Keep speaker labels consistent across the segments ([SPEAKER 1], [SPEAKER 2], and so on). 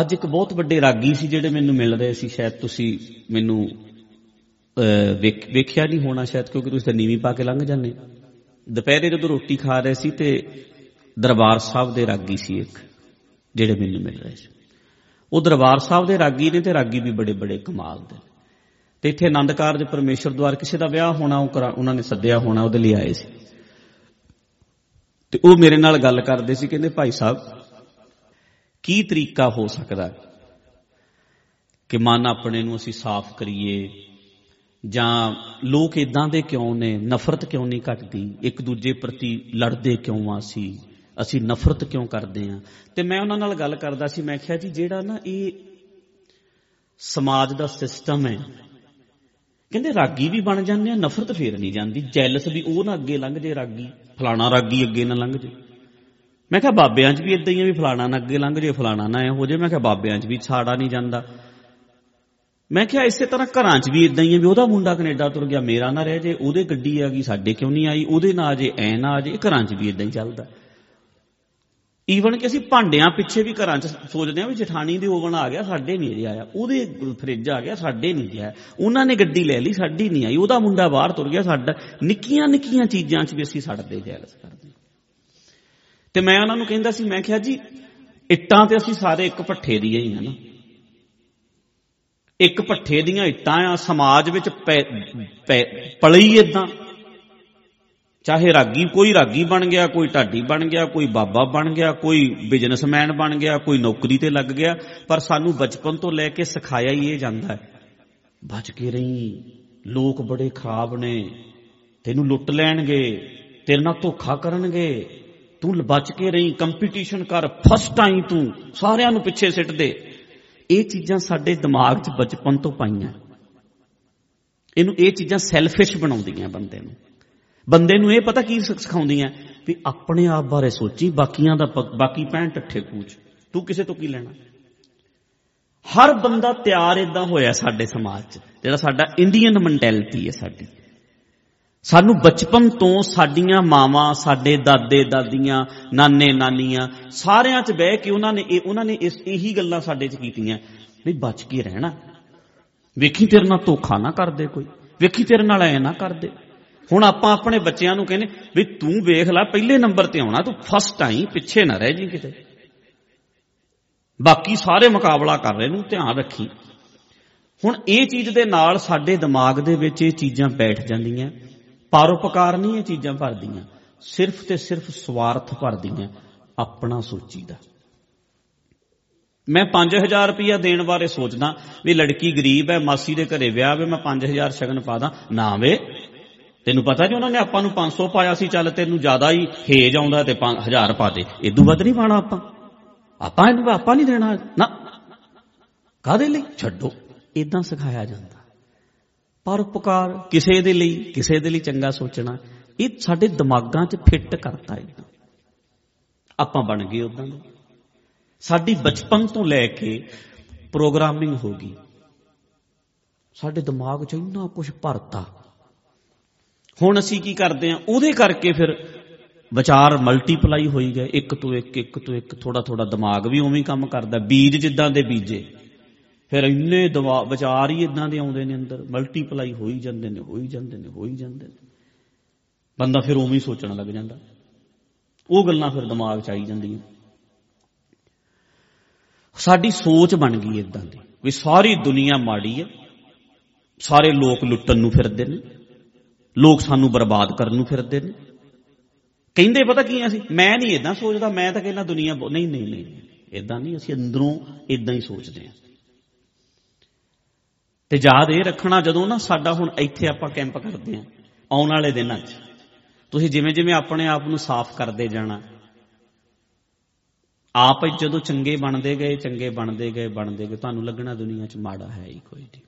[SPEAKER 1] ਅੱਜ ਇੱਕ ਬਹੁਤ ਵੱਡੇ ਰਾਗੀ ਸੀ ਜਿਹੜੇ ਮੈਨੂੰ ਮਿਲ ਰਹੇ ਸੀ ਸ਼ਾਇਦ ਤੁਸੀਂ ਮੈਨੂੰ ਅਹ, ਵੇਖ- ਵੇਖਿਆ ਨਹੀਂ ਹੋਣਾ ਸ਼ਾਇਦ ਕਿਉਂਕਿ ਤੁਸੀਂ ਤਾਂ ਨੀਵੀਂ ਪਾ ਕੇ ਲੰਘ ਜਾਂਦੇ। ਦੁਪਹਿਰੇ ਜਦੋਂ ਰੋਟੀ ਖਾ ਰਹੇ ਸੀ ਤੇ ਦਰਬਾਰ ਸਾਹਿਬ ਦੇ ਰਾਗੀ ਸੀ ਇੱਕ ਜਿਹੜੇ ਮੈਨੂੰ ਮਿਲ ਰਹੇ ਸੀ। ਉਹ ਦਰਬਾਰ ਸਾਹਿਬ ਦੇ ਰਾਗੀ ਨੇ ਤੇ ਰਾਗੀ ਵੀ ਬੜੇ ਬੜੇ ਕਮਾਲ ਦੇ ਨੇ। ਤੇ ਇੱਥੇ ਆਨੰਦ ਕਾਰਜ ਪਰਮੇਸ਼ਰ ਦੁਆਰ ਕਿਸੇ ਦਾ ਵਿਆਹ ਹੋਣਾ ਉਹ ਕਰਾ- ਉਹਨਾਂ ਨੇ ਸੱਦਿਆ ਹੋਣਾ ਉਹਦੇ ਲਈ ਆਏ ਸੀ। ਤੇ ਉਹ ਮੇਰੇ ਨਾਲ ਗੱਲ ਕਰਦੇ ਸੀ ਕਹਿੰਦੇ ਭਾਈ ਸਾਹਿਬ ਕੀ ਤਰੀਕਾ ਹੋ ਸਕਦਾ ਹੈ? ਕਿ ਮਨ ਆਪਣੇ ਨੂੰ ਅਸੀਂ ਸਾਫ਼ ਕਰੀਏ ਜਾਂ ਲੋਕ ਇਦਾਂ ਦੇ ਕਿਉਂ ਨੇ? ਨਫ਼ਰਤ ਕਿਉਂ ਨਹੀਂ ਘਟਦੀ? ਇੱਕ ਦੂਜੇ ਪ੍ਰਤੀ ਲੜਦੇ ਕਿਉਂ ਆ ਅਸੀਂ? ਅਸੀਂ ਨਫ਼ਰਤ ਕਿਉਂ ਕਰਦੇ ਆ? ਤੇ ਮੈਂ ਉਹਨਾਂ ਨਾਲ ਗੱਲ ਕਰਦਾ ਸੀ, ਮੈਂ ਕਿਹਾ ਜੀ, ਜਿਹੜਾ ਨਾ ਇਹ ਸਮਾਜ ਦਾ ਸਿਸਟਮ ਹੈ, ਕਹਿੰਦੇ ਰਾਗੀ ਵੀ ਬਣ ਜਾਂਦੇ ਆ, ਨਫ਼ਰਤ ਫੇਰ ਨਹੀਂ ਜਾਂਦੀ। ਜੈਲਸ ਵੀ ਉਹ ਨਾ ਅੱਗੇ ਲੰਘ ਜੇ ਰਾਗੀ। ਫਲਾਣਾ ਰਾਗੀ ਅੱਗੇ ਨਾ ਲੰਘ ਜੇ। ਮੈਂ ਕਿਹਾ ਬਾਬਿਆਂ 'ਚ ਵੀ ਇਦਾਂ ਹੀ ਆ ਵੀ ਫਲਾਣਾ ਨਾ ਅੱਗੇ ਲੰਘ ਜੇ ਫਲਾਣਾ ਨਾ ਇਹ ਹੋ ਜੇ ਮੈਂ ਕਿਹਾ ਬਾਬਿਆਂ 'ਚ ਵੀ ਛਾੜਾ ਨਹੀਂ ਜਾਂਦਾ। ਮੈਂ ਕਿਹਾ ਇਸੇ ਤਰ੍ਹਾਂ ਘਰਾਂ 'ਚ ਵੀ ਇਦਾਂ ਹੀ ਆ ਵੀ ਉਹਦਾ ਮੁੰਡਾ ਕੈਨੇਡਾ ਤੁਰ ਗਿਆ, ਮੇਰਾ ਨਾ ਰਹਿ ਜੇ ਉਹਦੇ ਗੱਡੀ ਆ ਗਈ, ਸਾਡੇ ਕਿਉਂ ਨਹੀਂ ਆਈ, ਉਹਦੇ ਨਾਲ ਜੇ ਐ ਨਾ ਆ ਜੇ ਇਹ ਘਰਾਂ 'ਚ ਵੀ ਇਦਾਂ ਹੀ ਚੱਲਦਾ। ਈਵਨ ਕਿ ਅਸੀਂ ਭਾਂਡਿਆਂ ਪਿੱਛੇ ਵੀ ਘਰਾਂ 'ਚ ਸੋਚਦੇ ਆ ਵੀ ਜਠਾਣੀ ਦੇ ਓਵਨ ਆ ਗਿਆ, ਸਾਡੇ ਨਹੀਂ ਅਜੇ ਆਇਆ। ਉਹਦੇ ਫ੍ਰਿਜ ਆ ਗਿਆ, ਸਾਡੇ ਨਹੀਂ ਗਿਆ ਉਹਨਾਂ ਨੇ ਗੱਡੀ ਲੈ ਲਈ, ਸਾਡੀ ਨਹੀਂ ਆਈ। ਉਹਦਾ ਮੁੰਡਾ ਬਾਹਰ ਤੁਰ ਗਿਆ, ਸਾਡਾ ਨਿੱਕੀਆਂ ਨਿੱਕੀਆਂ ਚੀਜ਼ਾਂ 'ਚ ਵੀ ਅਸੀਂ ਸੜਦੇ, ਜੈਲਸ ਕਰਦੇ। ਹਾਂ। ਤੇ ਮੈਂ ਉਹਨਾਂ ਨੂੰ ਕਹਿੰਦਾ ਸੀ, ਮੈਂ ਕਿਹਾ ਜੀ, ਇੱਟਾਂ ਤੇ ਅਸੀਂ ਸਾਰੇ ਇੱਕ ਪੱਠੇ ਦੀਆਂ ਹੀ ਆ ਨਾ। ਇੱਕ ਪੱਠੇ ਦੀਆਂ ਇੱਟਾਂ ਆ, ਸਮਾਜ ਵਿੱਚ ਪੈ- ਪੈ- ਪਲੀ ਇਦਾਂ ਚਾਹੇ ਰਾਗੀ, ਕੋਈ ਰਾਗੀ ਬਣ ਗਿਆ, ਕੋਈ ਢਾਡੀ ਬਣ ਗਿਆ, ਕੋਈ ਬਾਬਾ ਬਣ ਗਿਆ, ਕੋਈ ਬਿਜ਼ਨਸਮੈਨ ਬਣ ਗਿਆ, ਕੋਈ ਨੌਕਰੀ ਤੇ ਲੱਗ ਗਿਆ, ਪਰ ਸਾਨੂੰ ਬਚਪਨ ਤੋਂ ਲੈ ਕੇ ਸਿਖਾਇਆ ਹੀ ਇਹ ਜਾਂਦਾ ਹੈ। ਬਚ ਕੇ ਰਹੀ, ਲੋਕ ਬੜੇ ਖਰਾਬ ਨੇ, ਤੈਨੂੰ ਲੁੱਟ ਲੈਣਗੇ, ਤੇਰੇ ਨਾਲ ਧੋਖਾ ਕਰਨਗੇ। ਤੂੰ ਬਚ ਕੇ ਰਹੀ ਕੰਪੀਟੀਸ਼ਨ ਕਰ ਫਸਟ ਆਈ ਤੂੰ, ਸਾਰਿਆਂ ਨੂੰ ਪਿੱਛੇ ਸਿੱਟ ਦੇ। ਇਹ ਚੀਜ਼ਾਂ ਸਾਡੇ ਦਿਮਾਗ 'ਚ ਬਚਪਨ ਤੋਂ ਪਾਈਆਂ। ਇਹਨੂੰ, ਇਹ ਚੀਜ਼ਾਂ ਸੈਲਫਿਸ਼ ਬਣਾਉਂਦੀਆਂ ਬੰਦੇ ਨੂੰ। ਬੰਦੇ ਨੂੰ ਇਹ ਪਤਾ ਕੀ ਸਿਖ- ਸਿਖਾਉਂਦੀਆਂ, ਵੀ ਆਪਣੇ ਆਪ ਬਾਰੇ ਸੋਚੀ, ਬਾਕੀਆਂ ਦਾ ਪ- ਬਾਕੀ ਪੈਣ ਟੱਠੇ ਕੂਚ। ਤੂੰ ਕਿਸੇ ਤੋਂ ਕੀ ਲੈਣਾ? ਹਰ ਬੰਦਾ ਤਿਆਰ ਇਦਾਂ ਹੋਇਆ ਸਾਡੇ ਸਮਾਜ 'ਚ, ਜਿਹੜਾ ਸਾਡਾ ਇੰਡੀਅਨ ਮੈਂਟੈਲਿਟੀ ਹੈ ਸਾਡੀ। ਸਾਨੂੰ ਬਚਪਨ ਤੋਂ ਸਾਡੀਆਂ ਮਾਵਾਂ, ਸਾਡੇ ਦਾਦੇ, ਦਾਦੀਆਂ, ਨਾਨੇ, ਨਾਨੀਆਂ ਸਾਰਿਆਂ 'ਚ ਬਹਿ ਕੇ ਉਹਨਾਂ ਨੇ ਇਹ, ਉਹਨਾਂ ਨੇ ਇਸ, ਇਹੀ ਗੱਲਾਂ ਸਾਡੇ 'ਚ ਕੀਤੀਆਂ। ਵੀ ਬਚ ਕੇ ਰਹਿਣਾ। ਵੇਖੀ ਤੇਰੇ ਨਾਲ ਧੋਖਾ ਨਾ ਕਰਦੇ ਕੋਈ। ਵੇਖੀ ਤੇਰੇ ਨਾਲ ਐ ਨਾ ਕਰਦੇ। ਹੁਣ ਆਪਾਂ ਆਪਣੇ ਬੱਚਿਆਂ ਨੂੰ ਕਹਿੰਦੇ, ਵੀ ਤੂੰ ਵੇਖ ਲੈ, ਪਹਿਲੇ ਨੰਬਰ ਤੇ ਆਉਣਾ, ਤੂੰ ਫਸਟ ਆਈ ਪਿੱਛੇ ਨਾ ਰਹਿ ਜੀ ਕਿਤੇ। ਬਾਕੀ ਸਾਰੇ ਮੁਕਾਬਲਾ ਕਰ ਰਹੇ ਨੂੰ ਧਿਆਨ ਰੱਖੀ। ਹੁਣ ਇਹ ਚੀਜ਼ ਦੇ ਨਾਲ ਸਾਡੇ ਦਿਮਾਗ ਦੇ ਵਿੱਚ ਇਹ ਚੀਜ਼ਾਂ ਬੈਠ ਜਾਂਦੀਆਂ। ਪਰਉਪਕਾਰ ਨਹੀਂ ਇਹ ਚੀਜ਼ਾਂ ਭਰਦੀਆਂ। ਸਿਰਫ ਤੇ ਸਿਰਫ ਸਵਾਰਥ ਭਰਦੀਆਂ, ਆਪਣਾ ਸੋਚੀਦਾ। ਮੈਂ 5000 ਰੁਪਇਆ ਦੇਣ ਬਾਰੇ ਸੋਚਦਾ ਵੀ ਲੜਕੀ ਗਰੀਬ ਹੈ, ਮਾਸੀ ਦੇ ਘਰੇ ਵਿਆਹ ਵੇ ਮੈਂ 5000 ਸ਼ਗਨ ਪਾ ਦਾਂ। ਨਾ ਵੇ, ਤੈਨੂੰ ਪਤਾ ਜੀ ਉਹਨਾਂ ਨੇ ਆਪਾਂ ਨੂੰ 500 ਪਾਇਆ ਸੀ, ਚੱਲ ਤੈਨੂੰ ਜ਼ਿਆਦਾ ਹੀ ਹੇਜ ਆਉਂਦਾ ਤੇ 1000 ਪਾ ਦੇ। ਇਦੋਂ ਵੱਧ ਨਹੀਂ ਪਾਣਾ ਆਪਾਂ। ਆਪਾਂ ਇਹਨੂੰ ਆਪਾਂ ਨਹੀਂ ਦੇਣਾ। ਨਾ ਕਾਦੇ ਲਈ? ਛੱਡੋ। ਇਦਾਂ ਸਿਖਾਇਆ ਜਾਂਦਾ। ਪਰਉਪਕਾਰ ਕਿਸੇ ਦੇ ਲਈ, ਕਿਸੇ ਦੇ ਲਈ ਚੰਗਾ ਸੋਚਣਾ, ਇਹ ਸਾਡੇ ਦਿਮਾਗਾਂ 'ਚ ਫਿੱਟ ਕਰਤਾ ਇਦਾਂ ਆਪਾਂ ਬਣ ਗਏ ਉਦਾਂ ਦੇ। ਸਾਡੀ ਬਚਪਨ ਤੋਂ ਲੈ ਕੇ ਪ੍ਰੋਗਰਾਮਿੰਗ ਹੋ ਗਈ। ਸਾਡੇ ਦਿਮਾਗ 'ਚ ਇੰਨਾ ਕੁਝ ਭਰਤਾ। ਹੁਣ ਅਸੀਂ ਕੀ ਕਰਦੇ ਆ ਉਹਦੇ ਕਰਕੇ ਫਿਰ ਵਿਚਾਰ ਮਲਟੀਪਲਾਈ ਹੋਈ ਗਏ। ਇੱਕ ਤੋਂ ਇੱਕ ਇੱਕ ਤੋਂ ਇੱਕ ਥੋੜਾ ਥੋੜਾ ਦਿਮਾਗ ਵੀ ਉਵੇਂ ਹੀ ਕੰਮ ਕਰਦਾ। ਬੀਜ ਜਿੱਦਾਂ ਦੇ ਬੀਜੇ। ਫਿਰ ਇੰਨੇ ਦਵਾ ਵਿਚਾਰ ਹੀ ਇਦਾਂ ਦੇ ਆਉਂਦੇ ਨੇ ਅੰਦਰ ਮਲਟੀਪਲਾਈ ਹੋਈ ਜਾਂਦੇ ਨੇ, ਹੋਈ ਜਾਂਦੇ ਨੇ, ਹੋਈ ਜਾਂਦੇ ਨੇ। ਬੰਦਾ ਫਿਰ ਉਵੇਂ ਹੀ ਸੋਚਣ ਲੱਗ ਜਾਂਦਾ। ਉਹ ਗੱਲਾਂ ਫਿਰ ਦਿਮਾਗ 'ਚ ਆਈ ਜਾਂਦੀਆਂ। ਸਾਡੀ ਸੋਚ ਬਣ ਗਈ ਇਦਾਂ ਦੀ, ਵੀ ਸਾਰੀ ਦੁਨੀਆ ਮਾੜੀ ਹੈ ਸਾਰੇ ਲੋਕ ਲੁੱਟਣ ਨੂੰ ਫਿਰਦੇ ਨੇ, ਲੋਕ ਸਾਨੂੰ ਬਰਬਾਦ ਕਰਨ ਨੂੰ ਫਿਰਦੇ ਨੇ। ਕਹਿੰਦੇ ਪਤਾ ਕੀ ਆ ਅਸੀਂ? ਮੈਂ ਨਹੀਂ ਇਦਾਂ ਸੋਚਦਾ, ਮੈਂ ਤਾਂ ਕਹਿੰਦਾ ਦੁਨੀਆ ਬਹੁ- ਨਹੀਂ ਨਹੀਂ ਨਹੀਂ ਇਦਾਂ ਨਹੀਂ ਅਸੀਂ ਅੰਦਰੋਂ ਇਦਾਂ ਹੀ ਸੋਚਦੇ ਹਾਂ ਤੇ ਯਾਦ ਇਹ ਰੱਖਣਾ ਜਦੋਂ ਨਾ ਸਾਡਾ ਹੁਣ ਇੱਥੇ ਆਪਾਂ ਕੈਂਪ ਕਰਦੇ ਹਾਂ, ਆਉਣ ਵਾਲੇ ਦਿਨਾਂ 'ਚ। ਤੁਸੀਂ ਜਿਵੇਂ ਜਿਵੇਂ ਆਪਣੇ ਆਪ ਨੂੰ ਸਾਫ਼ ਕਰਦੇ ਜਾਣਾ, ਆਪ ਹੀ ਜਦੋਂ ਚੰਗੇ ਬਣਦੇ ਗਏ, ਚੰਗੇ ਬਣਦੇ ਗਏ ਬਣਦੇ ਗਏ, ਤੁਹਾਨੂੰ ਲੱਗਣਾ ਦੁਨੀਆ 'ਚ ਮਾੜਾ ਹੈ ਹੀ ਕੋਈ ਨਹੀਂ।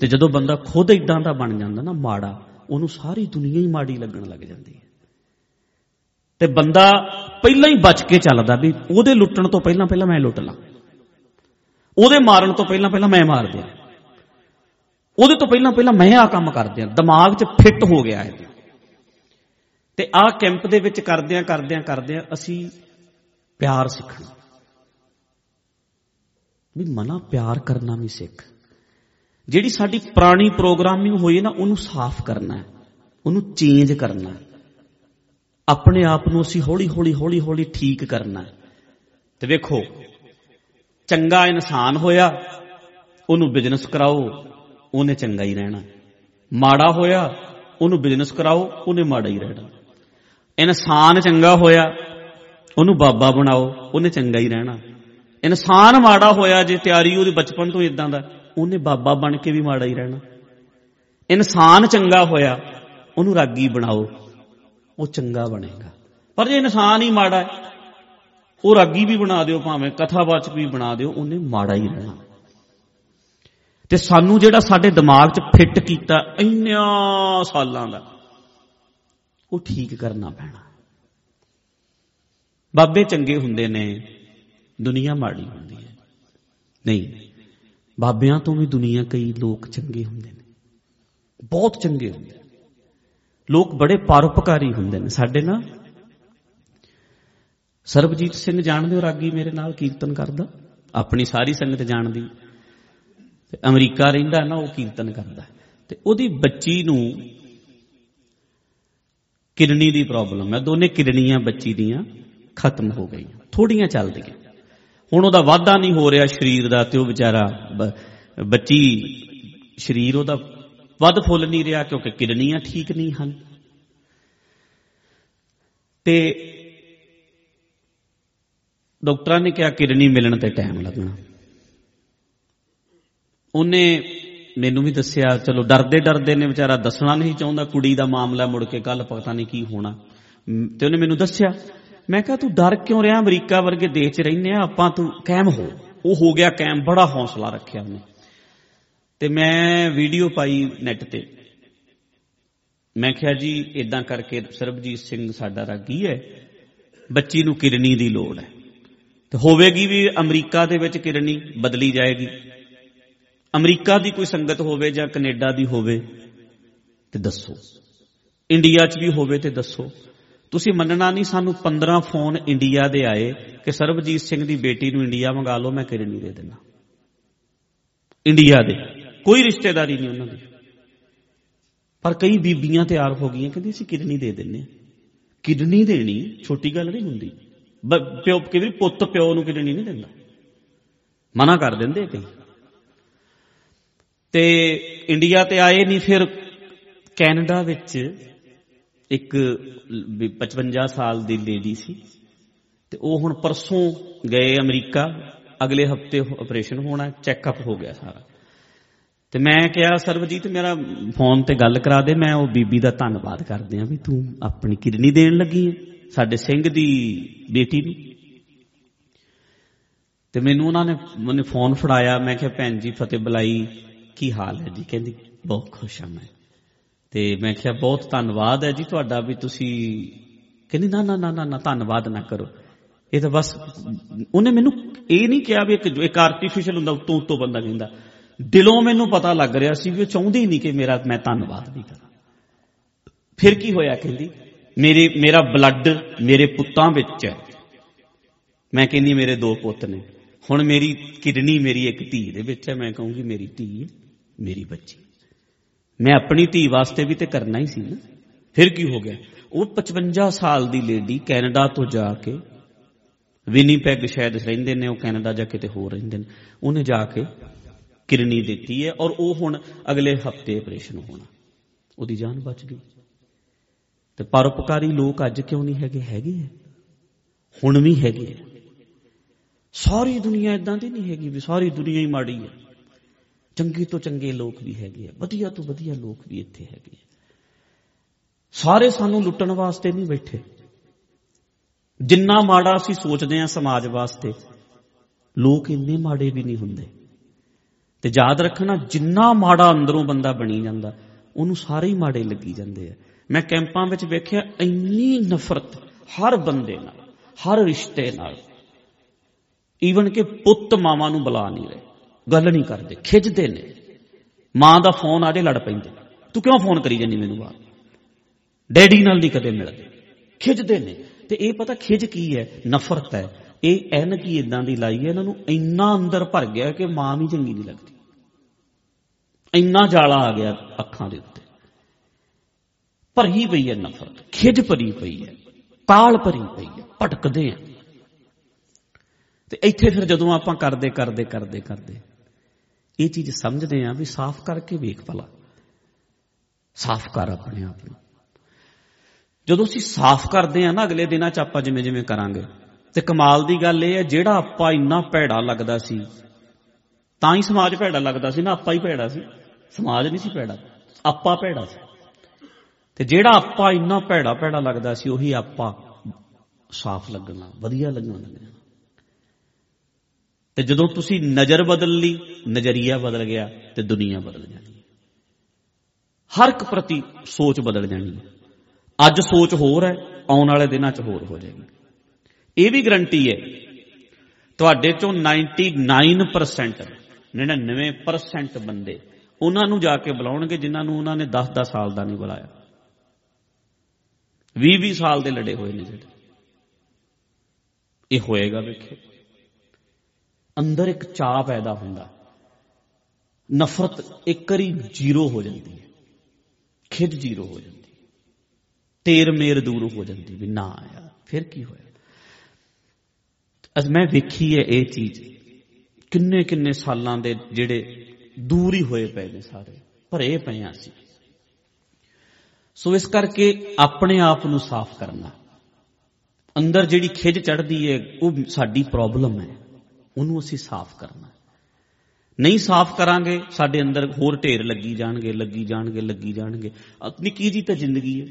[SPEAKER 1] ਤੇ ਜਦੋਂ ਬੰਦਾ ਖੁਦ ਇਦਾਂ ਦਾ ਬਣ ਜਾਂਦਾ ਨਾ ਮਾੜਾ, ਉਹਨੂੰ ਸਾਰੀ ਦੁਨੀਆ ਹੀ ਮਾੜੀ ਲੱਗਣ ਲੱਗ ਜਾਂਦੀ ਹੈ। ਤੇ ਬੰਦਾ ਪਹਿਲਾਂ ਹੀ ਬਚ ਕੇ ਚੱਲਦਾ ਵੀ ਉਹਦੇ ਲੁੱਟਣ ਤੋਂ ਪਹਿਲਾਂ ਪਹਿਲਾਂ ਮੈਂ ਲੁੱਟ ਲਾਂ। ਉਹਦੇ ਮਾਰਨ ਤੋਂ ਪਹਿਲਾਂ ਪਹਿਲਾਂ ਮੈਂ ਮਾਰ ਦਿਆਂ। ਉਹਦੇ ਤੋਂ ਪਹਿਲਾਂ ਪਹਿਲਾਂ ਮੈਂ ਆ ਕੰਮ ਕਰ ਦਿਆਂ। ਦਿਮਾਗ 'ਚ ਫਿੱਟ ਹੋ ਗਿਆ ਹੈ ਤੇ ਆਹ ਕੈਂਪ ਦੇ ਵਿੱਚ ਕਰਦਿਆਂ ਕਰਦਿਆਂ ਕਰਦਿਆਂ ਅਸੀਂ ਪਿਆਰ ਸਿੱਖਣਾ। ਵੀ ਮਨਾ ਪਿਆਰ ਕਰਨਾ ਵੀ ਸਿੱਖ। ਜਿਹੜੀ ਸਾਡੀ ਪੁਰਾਣੀ ਪ੍ਰੋਗਰਾਮਿੰਗ ਹੋਈ ਹੈ ਨਾ, ਉਹਨੂੰ ਸਾਫ਼ ਕਰਨਾ ਹੈ। ਉਹਨੂੰ ਚੇਂਜ ਕਰਨਾ ਹੈ। ਆਪਣੇ ਆਪ ਨੂੰ ਅਸੀਂ ਹੌਲੀ ਹੌਲੀ ਹੌਲੀ ਹੌਲੀ ਠੀਕ ਕਰਨਾ ਹੈ। ਤੇ ਵੇਖੋ ਚੰਗਾ ਇਨਸਾਨ ਹੋਇਆ, ਉਹਨੂੰ ਬਿਜ਼ਨਸ ਕਰਾਓ, ਉਹਨੇ ਚੰਗਾ ਹੀ ਰਹਿਣਾ। ਮਾੜਾ ਹੋਇਆ, ਉਹਨੂੰ ਬਿਜ਼ਨਸ ਕਰਾਓ, ਉਹਨੇ ਮਾੜਾ ਹੀ ਰਹਿਣਾ। ਇਨਸਾਨ ਚੰਗਾ ਹੋਇਆ, ਉਹਨੂੰ ਬਾਬਾ ਬਣਾਓ, ਉਹਨੇ ਚੰਗਾ ਹੀ ਰਹਿਣਾ। ਇਨਸਾਨ ਮਾੜਾ ਹੋਇਆ, ਜੇ ਤਿਆਰੀ ਉਹਦੀ ਬਚਪਨ ਤੋਂ ਇਦਾਂ ਦਾ, ਉਹਨੇ ਬਾਬਾ ਬਣ ਕੇ ਵੀ ਮਾੜਾ ਹੀ ਰਹਿਣਾ। ਇਨਸਾਨ ਚੰਗਾ ਹੋਇਆ, ਉਹਨੂੰ ਰਾਗੀ ਬਣਾਓ, ਉਹ ਚੰਗਾ ਬਣੇਗਾ। ਪਰ ਜੇ ਇਨਸਾਨ ਹੀ ਮਾੜਾ ਹੈ ਉਹ ਰਾਗੀ ਵੀ ਬਣਾ ਦਿਓ ਭਾਵੇਂ, ਕਥਾਵਾਚਕ ਵੀ ਬਣਾ ਦਿਓ, ਉਹਨੇ ਮਾੜਾ ਹੀ ਰਹਿਣਾ। ਤੇ ਸਾਨੂੰ ਜਿਹੜਾ ਸਾਡੇ ਦਿਮਾਗ 'ਚ ਫਿੱਟ ਕੀਤਾ ਇੰਨਿਆਂ ਸਾਲਾਂ ਦਾ, ਉਹ ਠੀਕ ਕਰਨਾ ਪੈਣਾ। ਬਾਬੇ ਚੰਗੇ ਹੁੰਦੇ ਨੇ, ਦੁਨੀਆ ਮਾੜੀ ਹੁੰਦੀ ਹੈ। ਨਹੀਂ, ਬਾਬਿਆਂ ਤੋਂ ਵੀ ਦੁਨੀਆ ਕਈ ਲੋਕ ਚੰਗੇ ਹੁੰਦੇ ਨੇ। ਬਹੁਤ ਚੰਗੇ ਹੁੰਦੇ ਨੇ। ਲੋਕ ਬੜੇ ਪਰਉਪਕਾਰੀ ਹੁੰਦੇ ਨੇ। ਸਾਡੇ ਨਾਲ ਸਰਬਜੀਤ ਸਿੰਘ ਜਾਣਦੇ ਹੋ ਰਾਗੀ ਮੇਰੇ ਨਾਲ ਕੀਰਤਨ ਕਰਦਾ? ਆਪਣੀ ਸਾਰੀ ਸੰਗਤ ਜਾਣਦੀ। ਤੇ ਅਮਰੀਕਾ ਰਹਿੰਦਾ ਨਾ, ਉਹ ਕੀਰਤਨ ਕਰਦਾ। ਤੇ ਉਹਦੀ ਬੱਚੀ ਨੂੰ ਕਿਡਨੀ ਦੀ ਪ੍ਰੋਬਲਮ ਹੈ। ਦੋਨੇ ਕਿਡਨੀਆਂ ਬੱਚੀ ਦੀਆਂ ਖਤਮ ਹੋ ਗਈਆਂ। ਥੋੜੀਆਂ ਚੱਲਦੀਆਂ। ਹੁਣ ਉਹਦਾ ਵਾਧਾ ਨਹੀਂ ਹੋ ਰਿਹਾ ਸਰੀਰ ਦਾ ਤੇ ਉਹ ਵਿਚਾਰਾ ਬੱਚੀ, ਸਰੀਰ ਉਹਦਾ ਵੱਧ ਫੁੱਲ ਨਹੀਂ ਰਿਹਾ ਕਿਉਂਕਿ ਕਿਡਨੀਆਂ ਠੀਕ ਨਹੀਂ ਹਨ। ਤੇ ਡਾਕਟਰਾਂ ਨੇ ਕਿਹਾ ਕਿਡਨੀ ਮਿਲਣ ਤੇ ਟਾਈਮ ਲੱਗਣਾ। ਉਹਨੇ ਮੈਨੂੰ ਵੀ ਦੱਸਿਆ, ਚਲੋ ਡਰਦੇ ਡਰਦੇ ਨੇ ਵਿਚਾਰਾ ਦੱਸਣਾ ਨਹੀਂ ਚਾਹੁੰਦਾ, ਕੁੜੀ ਦਾ ਮਾਮਲਾ ਮੁੜ ਕੇ ਕੱਲ ਪਤਾ ਨਹੀਂ ਕੀ ਹੋਣਾ। ਤੇ ਉਹਨੇ ਮੈਨੂੰ ਦੱਸਿਆ, ਮੈਂ ਕਿਹਾ ਤੂੰ ਡਰ ਕਿਉਂ ਰਿਹਾ? ਅਮਰੀਕਾ ਵਰਗੇ ਦੇਸ਼ 'ਚ ਰਹਿੰਦੇ ਆ, ਆਪਾਂ ਤੂੰ ਕਾਇਮ ਹੋ। ਉਹ ਹੋ ਗਿਆ ਕਾਇਮ, ਬੜਾ ਹੌਸਲਾ ਰੱਖਿਆ ਉਹਨੇ। ਤੇ ਮੈਂ ਵੀਡੀਓ ਪਾਈ ਨੈਟ ਤੇ। ਮੈਂ ਕਿਹਾ ਜੀ ਇਦਾਂ ਕਰਕੇ ਸਰਬਜੀਤ ਸਿੰਘ ਸਾਡਾ ਰਾਗੀ ਹੈ, ਬੱਚੀ ਨੂੰ ਕਿਡਨੀ ਦੀ ਲੋੜ ਹੈ। ਤੇ ਹੋਵੇਗੀ ਵੀ ਅਮਰੀਕਾ ਦੇ ਵਿੱਚ ਕਿਡਨੀ ਬਦਲੀ ਜਾਏਗੀ। ਅਮਰੀਕਾ ਦੀ ਕੋਈ ਸੰਗਤ ਹੋਵੇ ਜਾਂ ਕੈਨੇਡਾ ਦੀ ਹੋਵੇ, ਤੇ ਦੱਸੋ। ਇੰਡੀਆ 'ਚ ਵੀ ਹੋਵੇ ਤੇ ਦੱਸੋ। ਤੁਸੀਂ ਮੰਨਣਾ ਨਹੀਂ ਸਾਨੂੰ 15 ਫੋਨ ਇੰਡੀਆ ਦੇ ਆਏ ਕਿ ਸਰਬਜੀਤ ਸਿੰਘ ਦੀ ਬੇਟੀ ਨੂੰ ਇੰਡੀਆ ਮੰਗਾ ਲਓ, ਮੈਂ ਕਿਡਨੀ ਦੇ ਦੇਣਾ ਇੰਡੀਆ ਦੇ। ਕੋਈ ਰਿਸ਼ਤੇਦਾਰੀ ਨਹੀਂ ਉਹਨਾਂ ਦੀ। ਪਰ ਕਈ ਬੀਬੀਆਂ ਤਿਆਰ ਹੋ ਗਈਆਂ, ਕਹਿੰਦੀ ਅਸੀਂ ਕਿਡਨੀ ਦੇ ਦਿੰਨੇ ਕਿਡਨੀ ਦੇਣੀ ਛੋਟੀ ਗੱਲ ਨਹੀਂ ਹੁੰਦੀ। ਪਿਓ ਕਿਵੇਂ ਪੁੱਤ ਪਿਓ ਨੂੰ ਕਿਡਨੀ ਨਹੀਂ ਦਿੰਦਾ। ਮਨਾ ਕਰ ਦਿੰਦੇ ਕਈ। ਤੇ ਇੰਡੀਆ ਤੇ ਆਏ ਨਹੀਂ, ਫਿਰ ਕੈਨੇਡਾ ਵਿੱਚ ਇੱਕ 55 ਸਾਲ ਦੀ ਲੇਡੀ ਸੀ, ਤੇ ਉਹ ਹੁਣ ਪਰਸੋਂ ਗਏ ਅਮਰੀਕਾ। ਅਗਲੇ ਹਫ਼ਤੇ ਆਪਰੇਸ਼ਨ ਹੋਣਾ ਚੈੱਕਅਪ ਹੋ ਗਿਆ ਸਾਰਾ। ਤੇ ਮੈਂ ਕਿਹਾ ਸਰਵਜੀਤ ਮੇਰਾ ਫੋਨ ਤੇ ਗੱਲ ਕਰਾ ਦੇ, ਮੈਂ ਉਹ ਬੀਬੀ ਦਾ ਧੰਨਵਾਦ ਕਰਦੇ ਆ ਵੀ ਤੂੰ ਆਪਣੀ ਕਿਡਨੀ ਦੇਣ ਲੱਗੀ ਹੈ। ਸਾਡੇ ਸਿੰਘ ਦੀ ਬੇਟੀ ਨੂੰ। ਤੇ ਮੈਨੂੰ ਉਹਨਾਂ ਨੇ ਮੈਨੂੰ ਫੋਨ ਫੜਾਇਆ, ਮੈਂ ਕਿਹਾ, ਭੈਣ ਜੀ, ਫਤਿਹ ਬੁਲਾਈ, ਕੀ ਹਾਲ ਹੈ ਜੀ? ਕਹਿੰਦੀ, ਬਹੁਤ ਖੁਸ਼ ਹਾਂ ਮੈਂ। ਤੇ ਮੈਂ ਕਿਹਾ, ਬਹੁਤ ਧੰਨਵਾਦ ਹੈ ਜੀ ਤੁਹਾਡਾ ਵੀ ਤੁਸੀਂ ਕਹਿੰਦੀ, ਨਾ ਨਾ ਨਾ ਨਾ ਧੰਨਵਾਦ ਨਾ ਕਰੋ। ਇਹ ਤਾਂ ਬਸ, ਉਹਨੇ ਮੈਨੂੰ ਇਹ ਨਹੀਂ ਕਿਹਾ ਵੀ ਇੱਕ ਇੱਕ ਆਰਟੀਫੀਸ਼ੀਅਲ ਹੁੰਦਾ ਉਤੋਂ ਉਤੋਂ ਬੰਦਾ ਕਹਿੰਦਾ ਦਿਲੋਂ ਮੈਨੂੰ ਪਤਾ ਲੱਗ ਰਿਹਾ ਸੀ ਵੀ ਉਹ ਚਾਹੁੰਦੀ ਹੀ ਨਹੀਂ ਕਿ ਮੇਰਾ, ਮੈਂ ਧੰਨਵਾਦ ਵੀ ਕਰਾਂ। ਫਿਰ ਕੀ ਹੋਇਆ, ਕਹਿੰਦੀ ਮੇਰੇ, ਮੇਰਾ ਬਲੱਡ ਮੇਰੇ ਪੁੱਤਾਂ ਵਿੱਚ ਹੈ। ਮੈਂ ਕਹਿੰਦੀ, ਮੇਰੇ ਦੋ ਪੁੱਤ ਨੇ। ਹੁਣ ਮੇਰੀ ਕਿਡਨੀ ਮੇਰੀ ਇੱਕ ਧੀ ਦੇ ਵਿੱਚ ਹੈ। ਮੈਂ ਕਹੂੰਗੀ, ਮੇਰੀ ਧੀ ਹੈ ਮੇਰੀ ਬੱਚੀ। ਮੈਂ ਆਪਣੀ ਧੀ ਵਾਸਤੇ ਵੀ ਤੇ ਕਰਨਾ ਹੀ ਸੀ ਨਾ। ਫਿਰ ਕੀ ਹੋ ਗਿਆ? ਉਹ 55 ਸਾਲ ਦੀ ਲੇਡੀ ਕੈਨੇਡਾ ਤੋਂ ਜਾ ਕੇ ਵਿਨੀਪੈਗ ਸ਼ਾਇਦ ਰਹਿੰਦੇ ਨੇ, ਉਹ ਕੈਨੇਡਾ ਜਾ ਕੇ ਤੇ ਹੋਰ ਰਹਿੰਦੇ ਨੇ। ਉਹਨੇ ਜਾ ਕੇ ਕਿਡਨੀ ਦਿੱਤੀ ਹੈ ਔਰ ਉਹ ਹੁਣ ਅਗਲੇ ਹਫ਼ਤੇ ਆਪਰੇਸ਼ਨ ਹੋਣਾ। ਉਹਦੀ ਜਾਨ ਬਚ ਗਈ। ਤੇ ਪਰਉਪਕਾਰੀ ਲੋਕ ਅੱਜ ਕਿਉਂ ਨਹੀਂ ਹੈਗੇ? ਹੈਗੇ ਆ। ਹੁਣ ਵੀ ਹੈਗੇ ਆ। ਸਾਰੀ ਦੁਨੀਆ ਇਦਾਂ ਦੀ ਨਹੀਂ ਹੈਗੀ ਵੀ ਸਾਰੀ ਦੁਨੀਆ ਹੀ ਮਾੜੀ ਹੈ ਚੰਗੇ ਤੋਂ ਚੰਗੇ ਲੋਕ ਵੀ ਹੈਗੇ ਆ। ਵਧੀਆ ਤੋਂ ਵਧੀਆ ਲੋਕ ਵੀ ਇੱਥੇ ਹੈਗੇ ਆ। ਸਾਰੇ ਸਾਨੂੰ ਲੁੱਟਣ ਵਾਸਤੇ ਨਹੀਂ ਬੈਠੇ। ਜਿੰਨਾ ਮਾੜਾ ਅਸੀਂ ਸੋਚਦੇ ਹਾਂ ਸਮਾਜ ਵਾਸਤੇ, ਲੋਕ ਇੰਨੇ ਮਾੜੇ ਵੀ ਨਹੀਂ ਹੁੰਦੇ। ਤੇ ਯਾਦ ਰੱਖਣਾ, ਜਿੰਨਾ ਮਾੜਾ ਅੰਦਰੋਂ ਬੰਦਾ ਬਣੀ ਜਾਂਦਾ, ਉਹਨੂੰ ਸਾਰੇ ਹੀ ਮਾੜੇ ਲੱਗੀ ਜਾਂਦੇ ਆ। ਮੈਂ ਕੈਂਪਾਂ ਵਿੱਚ ਵੇਖਿਆ ਇੰਨੀ ਨਫ਼ਰਤ ਹਰ ਬੰਦੇ ਨਾਲ, ਹਰ ਰਿਸ਼ਤੇ ਨਾਲ। ਈਵਨ ਕਿ ਪੁੱਤ ਮਾਵਾਂ ਨੂੰ ਬੁਲਾ ਨਹੀਂ ਰਹੇ, ਗੱਲ ਨਹੀਂ ਕਰਦੇ ਖਿੱਚਦੇ ਨੇ। ਮਾਂ ਦਾ ਫੋਨ ਆਜੇ ਲੜ ਪੈਂਦੇ। ਤੂੰ ਕਿਉਂ ਫੋਨ ਕਰੀ ਜਾਂਦੀ ਮੈਨੂੰ ਬਾਹਰ? ਡੈਡੀ ਨਾਲ ਨਹੀਂ ਕਦੇ ਮਿਲਦੇ। ਖਿੱਚਦੇ ਨੇ। ਤੇ ਇਹ ਪਤਾ ਖਿੱਚ ਕੀ ਹੈ? ਨਫ਼ਰਤ ਹੈ। ਇਹ ਐਨਕ ਹੀ ਇਦਾਂ ਦੀ ਲਾਈ ਹੈ, ਇਹਨਾਂ ਨੂੰ ਇੰਨਾ ਅੰਦਰ ਭਰ ਗਿਆ ਕਿ ਮਾਂ ਵੀ ਚੰਗੀ ਨਹੀਂ ਲੱਗਦੀ। ਇੰਨਾ ਜਾਲਾ ਆ ਗਿਆ ਅੱਖਾਂ ਦੇ ਉੱਤੇ। ਭਰੀ ਪਈ ਹੈ ਨਫ਼ਰਤ ਖਿਜ ਭਰੀ ਪਈ ਹੈ ਕਾਲ ਭਰੀ ਪਈ ਹੈ, ਭਟਕਦੇ ਆ ਤੇ ਇੱਥੇ ਫਿਰ ਜਦੋਂ ਆਪਾਂ ਕਰਦੇ ਕਰਦੇ ਕਰਦੇ ਕਰਦੇ, ਇਹ ਚੀਜ਼ ਸਮਝਦੇ ਆ ਵੀ ਸਾਫ਼ ਕਰਕੇ ਵੇਖ ਭਲਾ। ਸਾਫ਼ ਕਰ ਆਪਣੇ ਆਪ ਨੂੰ। ਜਦੋਂ ਅਸੀਂ ਸਾਫ਼ ਕਰਦੇ ਆ ਨਾ, ਅਗਲੇ ਦਿਨਾਂ 'ਚ ਆਪਾਂ ਜਿਵੇਂ ਜਿਵੇਂ ਕਰਾਂਗੇ। ਤੇ ਕਮਾਲ ਦੀ ਗੱਲ ਇਹ ਹੈ, ਜਿਹੜਾ ਆਪਾਂ ਇੰਨਾ ਭੈੜਾ ਲੱਗਦਾ ਸੀ, ਤਾਂ ਹੀ ਸਮਾਜ ਭੈੜਾ ਲੱਗਦਾ ਸੀ ਨਾ, ਆਪਾਂ ਹੀ ਭੈੜਾ ਸੀ। ਸਮਾਜ ਨਹੀਂ ਸੀ ਭੈੜਾ, ਆਪਾਂ ਭੈੜਾ ਸੀ। ਤੇ ਜਿਹੜਾ ਆਪਾਂ ਇੰਨਾ ਭੈੜਾ ਭੈੜਾ ਲੱਗਦਾ ਸੀ, ਉਹੀ ਆਪਾਂ ਸਾਫ਼ ਲੱਗਣਾ, ਵਧੀਆ ਲੱਗਣਾ ਲੱਗਣਾ। ਤੇ ਜਦੋਂ ਤੁਸੀਂ ਨਜ਼ਰ ਬਦਲ ਲਈ, ਨਜ਼ਰੀਆ ਬਦਲ ਗਿਆ ਤੇ ਦੁਨੀਆ ਬਦਲ ਜਾਣੀ। ਹਰ ਇੱਕ ਪ੍ਰਤੀ ਸੋਚ ਬਦਲ ਜਾਣੀ ਹੈ। ਅੱਜ ਸੋਚ ਹੋਰ ਹੈ, ਆਉਣ ਵਾਲੇ ਦਿਨਾਂ 'ਚ ਹੋਰ ਹੋ ਜਾਏਗੀ। ਇਹ ਵੀ ਗਰੰਟੀ ਹੈ, ਤੁਹਾਡੇ ਚੋਂ 99% 99% ਬੰਦੇ ਉਹਨਾਂ ਨੂੰ ਜਾ ਕੇ ਬੁਲਾਉਣਗੇ ਜਿਨ੍ਹਾਂ ਨੂੰ ਉਹਨਾਂ ਨੇ 10-10 ਸਾਲ ਦਾ ਨਹੀਂ ਬੁਲਾਇਆ। 20-20 ਸਾਲ ਦੇ ਲੜੇ ਹੋਏ ਨੇ ਜਿਹੜੇ। ਇਹ ਹੋਏਗਾ ਵੇਖੇ। ਅੰਦਰ ਇੱਕ ਚਾਹ ਪੈਦਾ ਹੁੰਦਾ। ਨਫ਼ਰਤ ਇੱਕ ਵਾਰੀ ਜ਼ੀਰੋ ਹੋ ਜਾਂਦੀ ਹੈ। ਖਿੱਚ ਜ਼ੀਰੋ ਹੋ ਜਾਂਦੀ ਤੇਰ ਮੇਰ ਦੂਰ ਹੋ ਜਾਂਦੀ ਵੀ ਨਾ ਆਇਆ, ਫਿਰ ਕੀ ਹੋਇਆ? ਅਜ ਮੈਂ ਵੇਖੀ ਹੈ ਇਹ ਚੀਜ਼। ਕਿੰਨੇ ਕਿੰਨੇ ਸਾਲਾਂ ਦੇ ਜਿਹੜੇ ਦੂਰ ਹੀ ਹੋਏ ਪਏ ਨੇ ਸਾਰੇ। ਭਰੇ ਪਏ ਆ ਸੀ ਸੋ ਇਸ ਕਰਕੇ ਆਪਣੇ ਆਪ ਨੂੰ ਸਾਫ਼ ਕਰਨਾ। ਅੰਦਰ ਜਿਹੜੀ ਖਿਜ ਚੜਦੀ ਹੈ ਉਹ ਸਾਡੀ ਪ੍ਰੋਬਲਮ ਹੈ। ਉਹਨੂੰ ਅਸੀਂ ਸਾਫ਼ ਕਰਨਾ। ਨਹੀਂ ਸਾਫ਼ ਕਰਾਂਗੇ, ਸਾਡੇ ਅੰਦਰ ਹੋਰ ਢੇਰ ਲੱਗੀ ਜਾਣਗੇ ਲੱਗੀ ਜਾਣਗੇ ਲੱਗੀ ਜਾਣਗੇ। ਨਿੱਕੀ ਜੀ ਤਾਂ ਜ਼ਿੰਦਗੀ ਹੈ।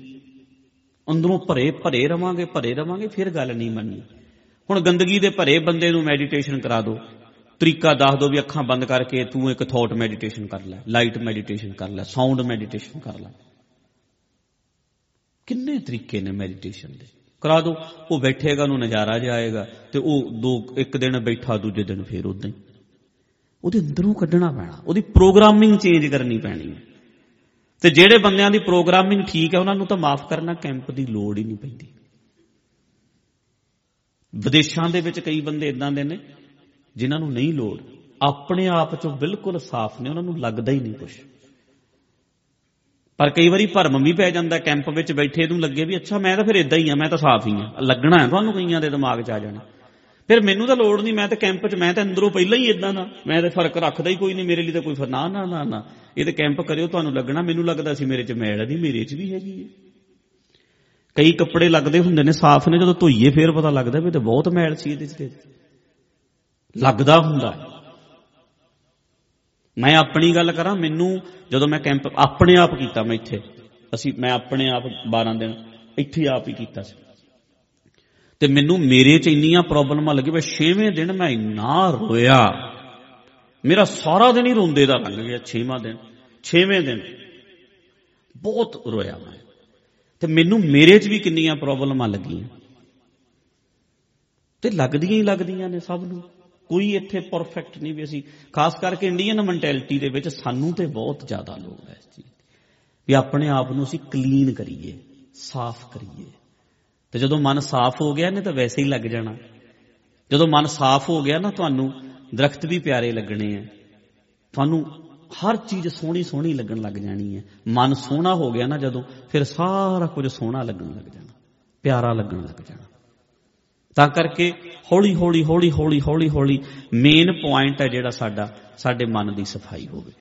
[SPEAKER 1] ਅੰਦਰੋਂ ਭਰੇ ਭਰੇ ਰਵਾਂਗੇ ਭਰੇ ਰਵਾਂਗੇ, ਫਿਰ ਗੱਲ ਨਹੀਂ ਮੰਨੀ ਹੁਣ ਗੰਦਗੀ ਦੇ ਭਰੇ ਬੰਦੇ ਨੂੰ ਮੈਡੀਟੇਸ਼ਨ ਕਰਾ ਦਿਓ ਤਰੀਕਾ ਦੱਸ ਦਿਓ ਵੀ ਅੱਖਾਂ ਬੰਦ ਕਰਕੇ ਤੂੰ ਇੱਕ ਥਾਟ ਮੈਡੀਟੇਸ਼ਨ ਕਰ ਲੈ ਲਾਈਟ ਮੈਡੀਟੇਸ਼ਨ ਕਰ ਲੈ ਸਾਊਂਡ ਮੈਡੀਟੇਸ਼ਨ ਕਰ ਲੈ। ਕਿੰਨੇ ਤਰੀਕੇ ਨੇ ਮੈਡੀਟੇਸ਼ਨ ਦੇ? ਕਰਾ ਦਿਓ ਉਹ ਬੈਠੇਗਾ ਨੂੰ ਨਜ਼ਾਰਾ ਜਾਏਗਾ ਤੇ ਉਹ ਦੋ, ਇੱਕ ਦਿਨ ਬੈਠਾ, ਦੂਜੇ ਦਿਨ ਫੇਰ ਉਦਾਂ ਹੀ। ਉਹਦੇ ਅੰਦਰੋਂ ਕੱਢਣਾ ਪੈਣਾ, ਉਹਦੀ ਪ੍ਰੋਗਰਾਮਿੰਗ ਚੇਂਜ ਕਰਨੀ ਪੈਣੀ ਹੈ। ਤੇ ਜਿਹੜੇ ਬੰਦਿਆਂ ਦੀ ਪ੍ਰੋਗਰਾਮਿੰਗ ਠੀਕ ਹੈ, ਉਹਨਾਂ ਨੂੰ ਤਾਂ ਮਾਫ ਕਰਨਾ ਕੈਂਪ ਦੀ ਲੋੜ ਹੀ ਨਹੀਂ ਪੈਂਦੀ। ਵਿਦੇਸ਼ਾਂ ਦੇ ਵਿੱਚ ਕਈ ਬੰਦੇ ਇਦਾਂ ਦੇ ਨੇ, ਜਿਨ੍ਹਾਂ ਨੂੰ ਨਹੀਂ ਲੋੜ। ਆਪਣੇ ਆਪ ਚੋਂ ਬਿਲਕੁਲ ਸਾਫ਼ ਨੇ, ਉਹਨਾਂ ਨੂੰ ਲੱਗਦਾ ਹੀ ਨਹੀਂ ਕੁਝ ਪਰ ਕਈ ਵਾਰੀ ਭਰਮ ਵੀ ਪੈ ਜਾਂਦਾ, ਕੈਂਪ ਵਿੱਚ ਬੈਠੇ ਨੂੰ ਲੱਗੇ ਵੀ, ਅੱਛਾ, ਮੈਂ ਤਾਂ ਫਿਰ ਇਦਾਂ ਹੀ ਆ, ਮੈਂ ਤਾਂ ਸਾਫ਼ ਹੀ ਆ। ਲੱਗਣਾ ਹੈ ਤੁਹਾਨੂੰ ਕਈਆਂ ਦੇ ਦਿਮਾਗ 'ਚ ਆ ਜਾਣਾ। ਫਿਰ ਮੈਨੂੰ ਤਾਂ ਲੋੜ ਨਹੀਂ, ਮੈਂ ਤਾਂ ਕੈਂਪ 'ਚ, ਮੈਂ ਤਾਂ ਅੰਦਰੋਂ ਪਹਿਲਾਂ ਹੀ ਇਦਾਂ ਦਾ, ਮੈਂ ਤਾਂ ਫ਼ਰਕ ਰੱਖਦਾ ਹੀ ਕੋਈ ਨਹੀਂ ਮੇਰੇ ਲਈ ਤਾਂ ਕੋਈ ਨਾ ਨਾ ਨਾ ਨਾ। ਇਹ ਤੇ ਕੈਂਪ ਕਰਿਓ, ਤੁਹਾਨੂੰ ਲੱਗਣਾ, ਮੈਨੂੰ ਲੱਗਦਾ ਸੀ ਮੇਰੇ 'ਚ ਮੈਲ ਨਹੀਂ ਮੇਰੇ 'ਚ ਵੀ ਹੈਗੀ ਹੈ ਕਈ ਕੱਪੜੇ ਲੱਗਦੇ ਹੁੰਦੇ ਨੇ, ਸਾਫ਼ ਨੇ, ਜਦੋਂ ਧੋਈਏ ਫੇਰ ਪਤਾ ਲੱਗਦਾ ਵੀ ਤੇ ਬਹੁਤ ਮੈਲ ਸੀ ਇਹਦੇ 'ਚ। ਲੱਗਦਾ ਹੁੰਦਾ। ਮੈਂ ਆਪਣੀ ਗੱਲ ਕਰਾਂ, ਮੈਨੂੰ ਜਦੋਂ ਮੈਂ ਕੈਂਪ ਆਪਣੇ ਆਪ ਕੀਤਾ ਮੈਂ ਇੱਥੇ, ਅਸੀਂ, ਮੈਂ ਆਪਣੇ ਆਪ 12 ਦਿਨ ਇੱਥੇ ਆਪ ਹੀ ਕੀਤਾ ਸੀ। ਤੇ ਮੈਨੂੰ ਮੇਰੇ 'ਚ ਇੰਨੀਆਂ ਪ੍ਰੋਬਲਮਾਂ ਲੱਗੀ ਮੈਂ 6ਵੇਂ ਦਿਨ ਮੈਂ ਇੰਨਾ ਰੋਇਆ। ਮੇਰਾ ਸਾਰਾ ਦਿਨ ਹੀ ਰੋਂਦੇ ਦਾ ਲੰਘ ਗਿਆ 6ਵਾਂ ਦਿਨ 6ਵੇਂ ਦਿਨ। ਬਹੁਤ ਰੋਇਆ ਮੈਂ। ਤੇ ਮੈਨੂੰ ਮੇਰੇ 'ਚ ਵੀ ਕਿੰਨੀਆਂ ਪ੍ਰੋਬਲਮਾਂ ਲੱਗੀਆਂ। ਤੇ ਲੱਗਦੀਆਂ ਹੀ ਲੱਗਦੀਆਂ ਨੇ ਸਭ ਨੂੰ। ਕੋਈ ਇੱਥੇ ਪਰਫੈਕਟ ਨਹੀਂ ਵੀ ਅਸੀਂ, ਖਾਸ ਕਰਕੇ ਇੰਡੀਅਨ ਮੈਂਟੈਲਿਟੀ ਦੇ ਵਿੱਚ ਸਾਨੂੰ ਤੇ ਬਹੁਤ ਜ਼ਿਆਦਾ ਲੋੜ ਹੈ ਇਸ ਚੀਜ਼ ਵੀ ਆਪਣੇ ਆਪ ਨੂੰ ਅਸੀਂ ਕਲੀਨ ਕਰੀਏ, ਸਾਫ਼ ਕਰੀਏ। ਤੇ ਜਦੋਂ ਮਨ ਸਾਫ਼ ਹੋ ਗਿਆ ਨੇ ਤਾਂ ਵੈਸੇ ਹੀ ਲੱਗ ਜਾਣਾ। ਜਦੋਂ ਮਨ ਸਾਫ਼ ਹੋ ਗਿਆ ਨਾ ਤੁਹਾਨੂੰ ਦਰਖਤ ਵੀ ਪਿਆਰੇ ਲੱਗਣੇ ਆ। ਤੁਹਾਨੂੰ ਹਰ ਚੀਜ਼ ਸੋਹਣੀ ਸੋਹਣੀ ਲੱਗਣ ਲੱਗ ਜਾਣੀ ਹੈ ਮਨ ਸੋਹਣਾ ਹੋ ਗਿਆ ਨਾ ਜਦੋਂ, ਫਿਰ ਸਾਰਾ ਕੁਝ ਸੋਹਣਾ ਲੱਗਣ ਲੱਗ ਜਾਣਾ, ਪਿਆਰਾ ਲੱਗਣ ਲੱਗ ਜਾਣਾ। ਤਾਂ ਕਰਕੇ ਹੌਲੀ ਹੌਲੀ ਹੌਲੀ ਹੌਲੀ ਹੌਲੀ ਹੌਲੀ ਮੇਨ ਪੁਆਇੰਟ ਹੈ ਜਿਹੜਾ ਸਾਡਾ, ਸਾਡੇ ਮਨ ਦੀ ਸਫ਼ਾਈ ਹੋਵੇ।